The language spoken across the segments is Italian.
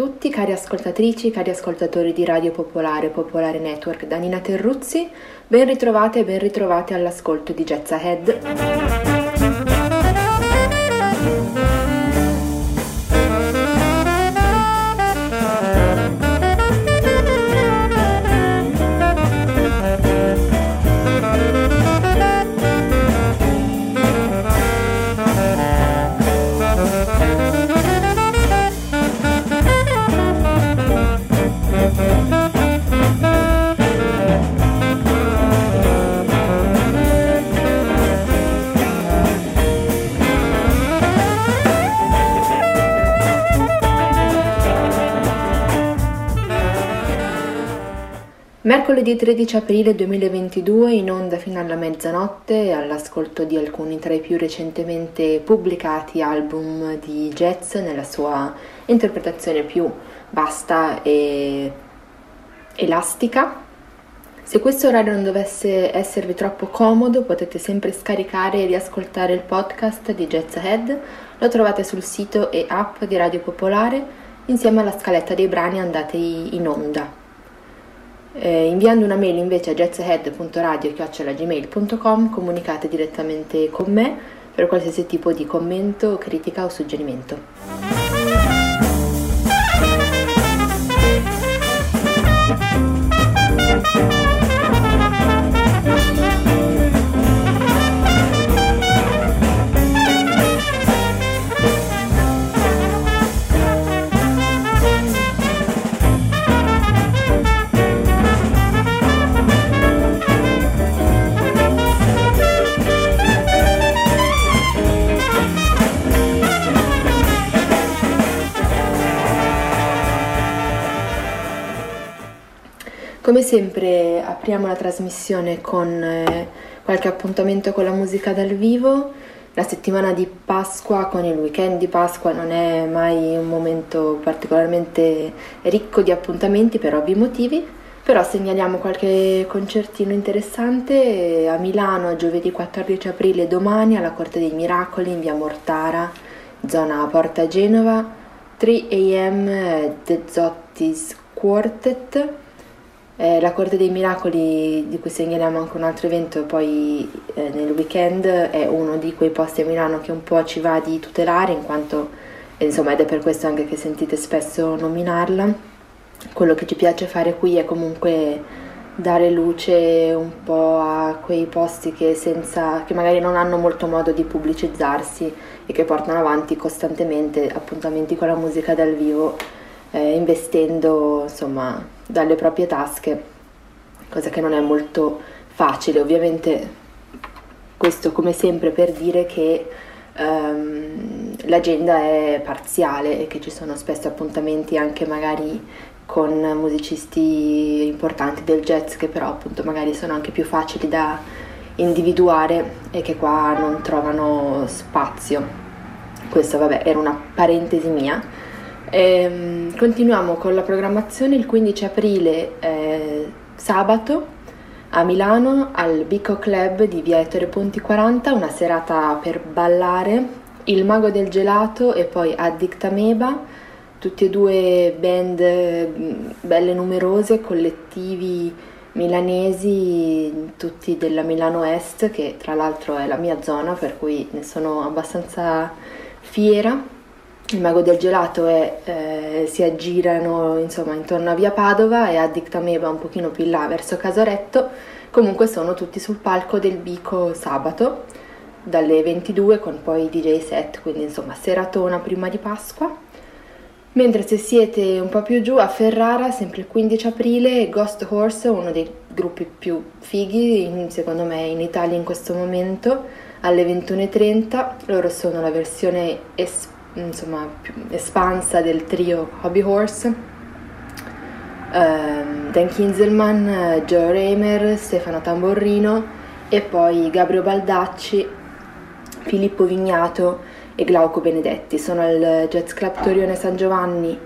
tutti, cari ascoltatrici, cari ascoltatori di Radio Popolare, Popolare Network, da Nina Terruzzi. Ben ritrovate e ben ritrovate all'ascolto di Jazz Ahead. Mercoledì 13 aprile 2022 in onda fino alla mezzanotte all'ascolto di alcuni tra i più recentemente pubblicati album di jazz nella sua interpretazione più vasta e elastica. Se questo orario non dovesse esservi troppo comodo potete sempre scaricare e riascoltare il podcast di Jazz Ahead, lo trovate sul sito e app di Radio Popolare insieme alla scaletta dei brani andati in onda. Eh, inviando una mail invece a jazzhead.radio.gmail.com comunicate direttamente con me per qualsiasi tipo di commento, critica o suggerimento. Come sempre apriamo la trasmissione con eh, qualche appuntamento con la musica dal vivo. La settimana di Pasqua con il weekend di Pasqua non è mai un momento particolarmente ricco di appuntamenti per ovvi motivi, però segnaliamo qualche concertino interessante a Milano giovedì 14 aprile domani alla Corte dei Miracoli in via Mortara, zona Porta Genova, 3 am The Zotti's Quartet eh, la Corte dei Miracoli, di cui segnaliamo anche un altro evento poi eh, nel weekend, è uno di quei posti a Milano che un po' ci va di tutelare, in quanto, insomma, ed è per questo anche che sentite spesso nominarla. Quello che ci piace fare qui è comunque dare luce un po' a quei posti che, senza, che magari non hanno molto modo di pubblicizzarsi e che portano avanti costantemente appuntamenti con la musica dal vivo eh, investendo insomma dalle proprie tasche, cosa che non è molto facile. Ovviamente questo come sempre per dire che um, l'agenda è parziale e che ci sono spesso appuntamenti anche magari con musicisti importanti del jazz che però appunto magari sono anche più facili da individuare e che qua non trovano spazio. Questa vabbè era una parentesi mia. Ehm, continuiamo con la programmazione il 15 aprile eh, sabato a Milano al Bico Club di Via Ettore Ponti 40, una serata per ballare, Il Mago del Gelato e poi Addict Ameba, tutti e due band mm, belle numerose, collettivi milanesi, tutti della Milano Est, che tra l'altro è la mia zona, per cui ne sono abbastanza fiera il mago del gelato è, eh, si aggirano insomma intorno a via Padova e a Dictameba un pochino più in là verso Casaretto. Comunque sono tutti sul palco del Bico sabato dalle 22 con poi DJ set quindi insomma seratona prima di Pasqua. Mentre se siete un po' più giù a Ferrara sempre il 15 aprile Ghost Horse uno dei gruppi più fighi in, secondo me in Italia in questo momento alle 21.30 loro sono la versione esp- insomma, più espansa del trio Hobby Horse. Uh, Dan Kinzelman, Joe Reimer, Stefano Tamborrino e poi Gabriele Baldacci, Filippo Vignato e Glauco Benedetti. Sono al Jazz Club Torione San Giovanni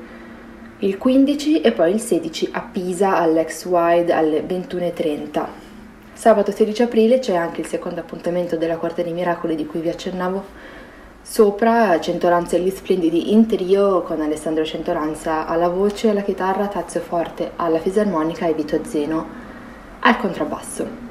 il 15 e poi il 16 a Pisa all'Ex Wide alle 21.30. Sabato 16 aprile c'è anche il secondo appuntamento della Quarta dei Miracoli di cui vi accennavo Sopra Centoranza e gli Splendidi in trio con Alessandro Centoranza alla voce, alla chitarra, Tazio Forte alla fisarmonica e Vito Zeno al contrabbasso.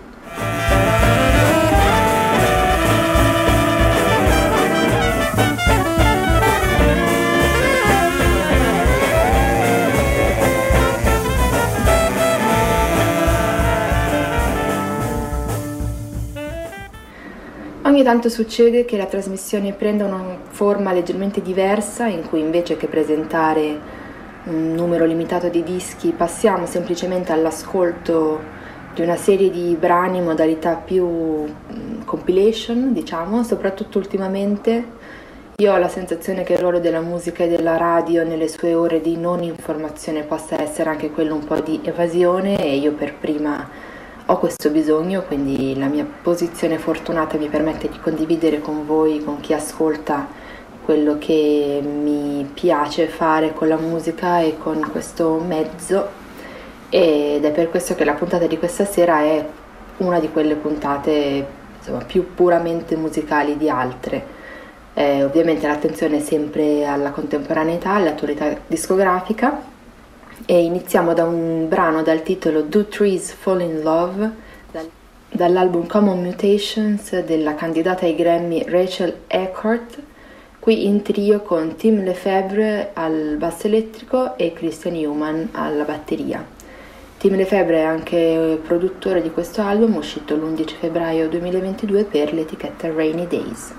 Ogni tanto succede che la trasmissione prenda una forma leggermente diversa in cui invece che presentare un numero limitato di dischi passiamo semplicemente all'ascolto di una serie di brani in modalità più mm, compilation, diciamo, soprattutto ultimamente. Io ho la sensazione che il ruolo della musica e della radio nelle sue ore di non informazione possa essere anche quello un po' di evasione e io per prima ho questo bisogno, quindi la mia posizione fortunata mi permette di condividere con voi, con chi ascolta, quello che mi piace fare con la musica e con questo mezzo ed è per questo che la puntata di questa sera è una di quelle puntate insomma, più puramente musicali di altre. Eh, ovviamente l'attenzione è sempre alla contemporaneità, all'attualità discografica e iniziamo da un brano dal titolo Do Trees Fall in Love dall'album Common Mutations della candidata ai Grammy Rachel Eckhart qui in trio con Tim Lefebvre al basso elettrico e Christian Newman alla batteria. Tim Lefebvre è anche produttore di questo album uscito l'11 febbraio 2022 per l'etichetta Rainy Days.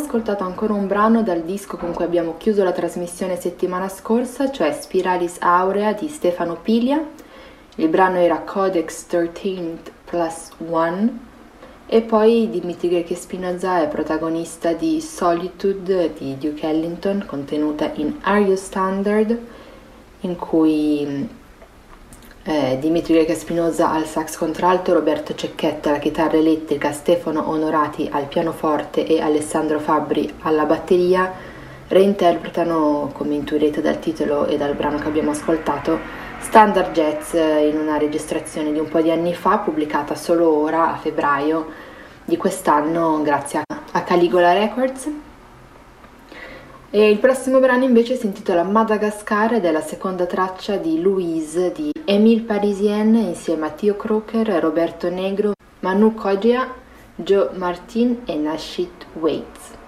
Ascoltato ancora un brano dal disco con cui abbiamo chiuso la trasmissione settimana scorsa, cioè Spiralis Aurea di Stefano Piglia. Il brano era Codex 13 plus 1 e poi Dimitri Grechi Spinoza è protagonista di Solitude di Duke Ellington contenuta in Are You Standard in cui eh, Dimitri Greca Spinoza al sax contralto, Roberto Cecchetta alla chitarra elettrica, Stefano Onorati al pianoforte e Alessandro Fabbri alla batteria reinterpretano, come intuirete dal titolo e dal brano che abbiamo ascoltato, Standard Jazz in una registrazione di un po' di anni fa, pubblicata solo ora, a febbraio di quest'anno, grazie a Caligola Records. E il prossimo brano invece si intitola Madagascar ed è la seconda traccia di Louise di Emile Parisien insieme a Tio Crocker, Roberto Negro, Manu Kogia, Joe Martin e Nashit Waits.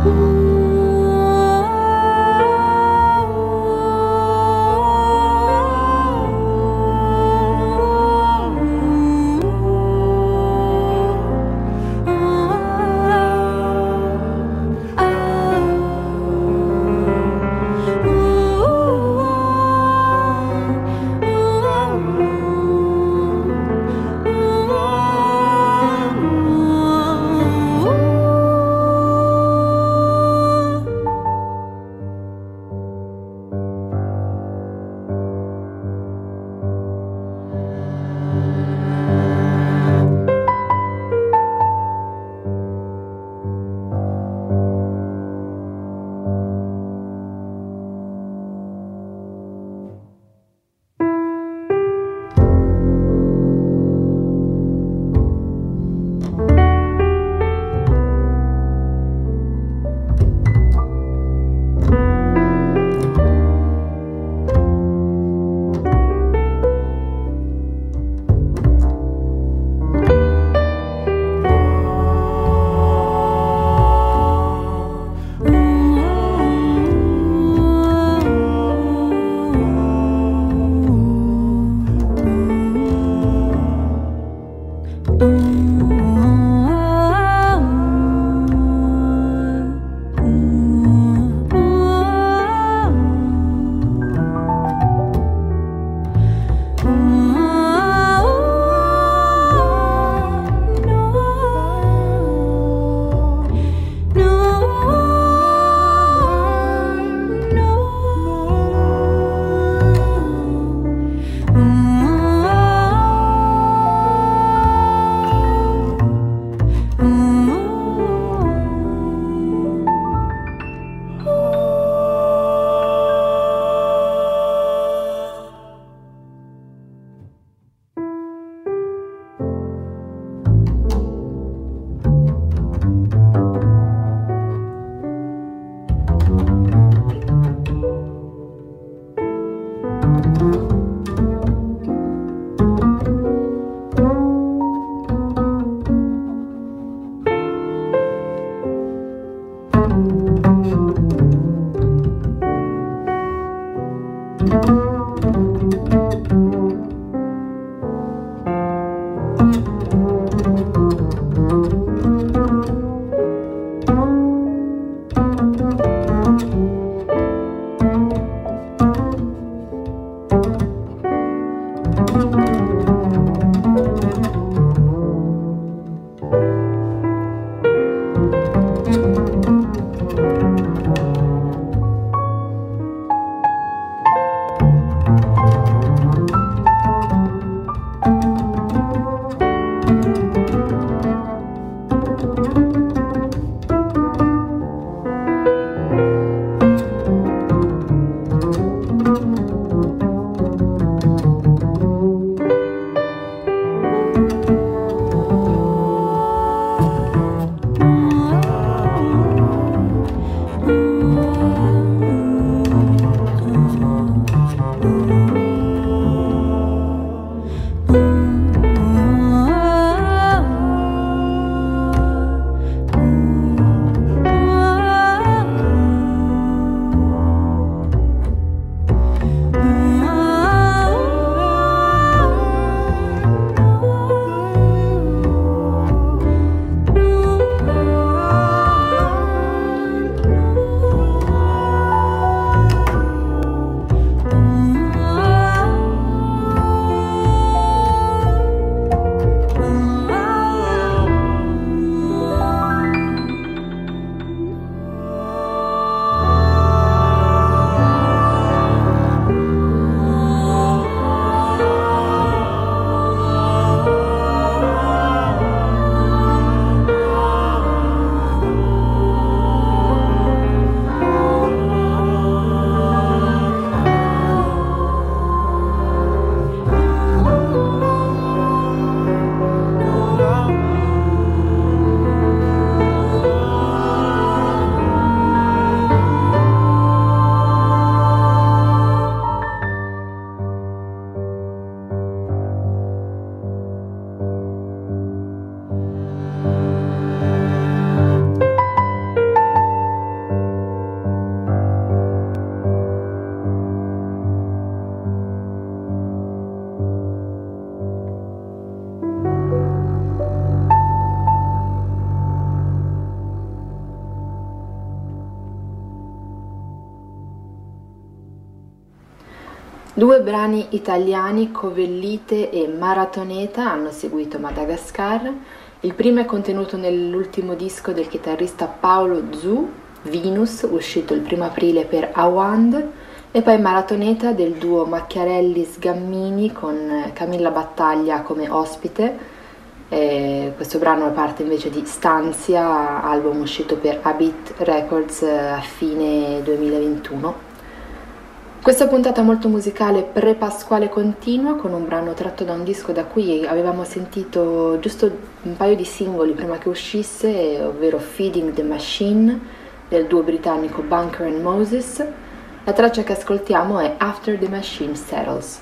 Oh. Due brani italiani, Covellite e Maratoneta, hanno seguito Madagascar. Il primo è contenuto nell'ultimo disco del chitarrista Paolo Zu, Venus, uscito il primo aprile per Awand, e poi Maratoneta del duo Macchiarelli-Sgammini con Camilla Battaglia come ospite. E questo brano è parte invece di Stanzia, album uscito per Habit Records a fine 2021. Questa puntata molto musicale pre-pasquale continua con un brano tratto da un disco da cui avevamo sentito giusto un paio di singoli prima che uscisse, ovvero Feeding the Machine del duo britannico Bunker and Moses. La traccia che ascoltiamo è After the Machine Settles.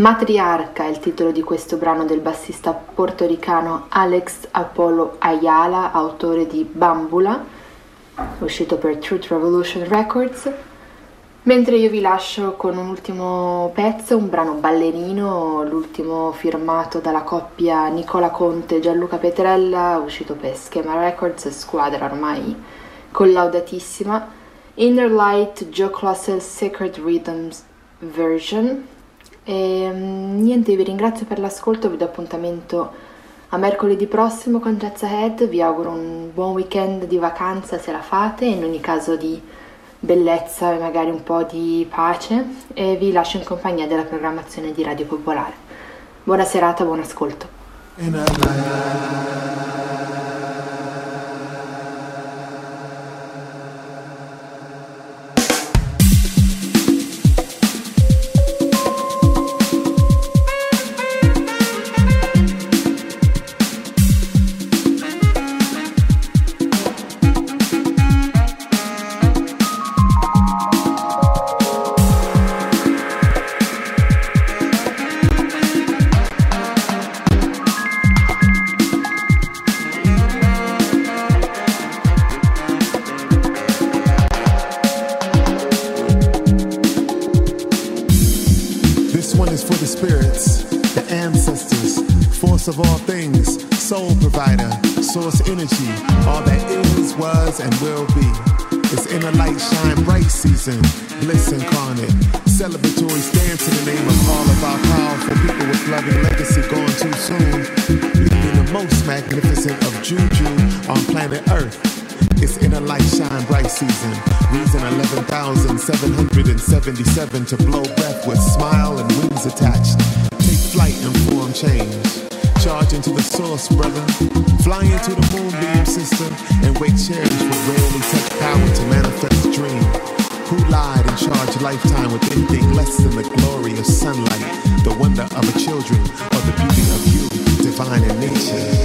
Matriarca è il titolo di questo brano del bassista portoricano Alex Apollo Ayala, autore di Bambula, uscito per Truth Revolution Records. Mentre io vi lascio con un ultimo pezzo, un brano ballerino, l'ultimo firmato dalla coppia Nicola Conte e Gianluca Petrella, uscito per Schema Records, squadra ormai collaudatissima. Inner Light Joe Clossel Sacred Rhythms Version e mm, niente, vi ringrazio per l'ascolto, vi do appuntamento a mercoledì prossimo con Jazz Ahead, vi auguro un buon weekend di vacanza se la fate, in ogni caso di bellezza e magari un po' di pace e vi lascio in compagnia della programmazione di Radio Popolare. Buona serata, buon ascolto. source energy, all that is, was, and will be. It's inner light shine bright season, bliss incarnate. Celebratory dance in the name of all of our powerful people with loving legacy gone too soon. Leaving the most magnificent of juju on planet Earth. It's inner light shine bright season. Reason 11,777 to blow breath with smile and wings attached. Take flight and form change. Into the source, brother. Fly into the moonbeam system and wake chairs with rarely touch power to manifest dream. Who lied and charged lifetime with anything less than the glory of sunlight, the wonder of a children, or the beauty of you, divine in nature?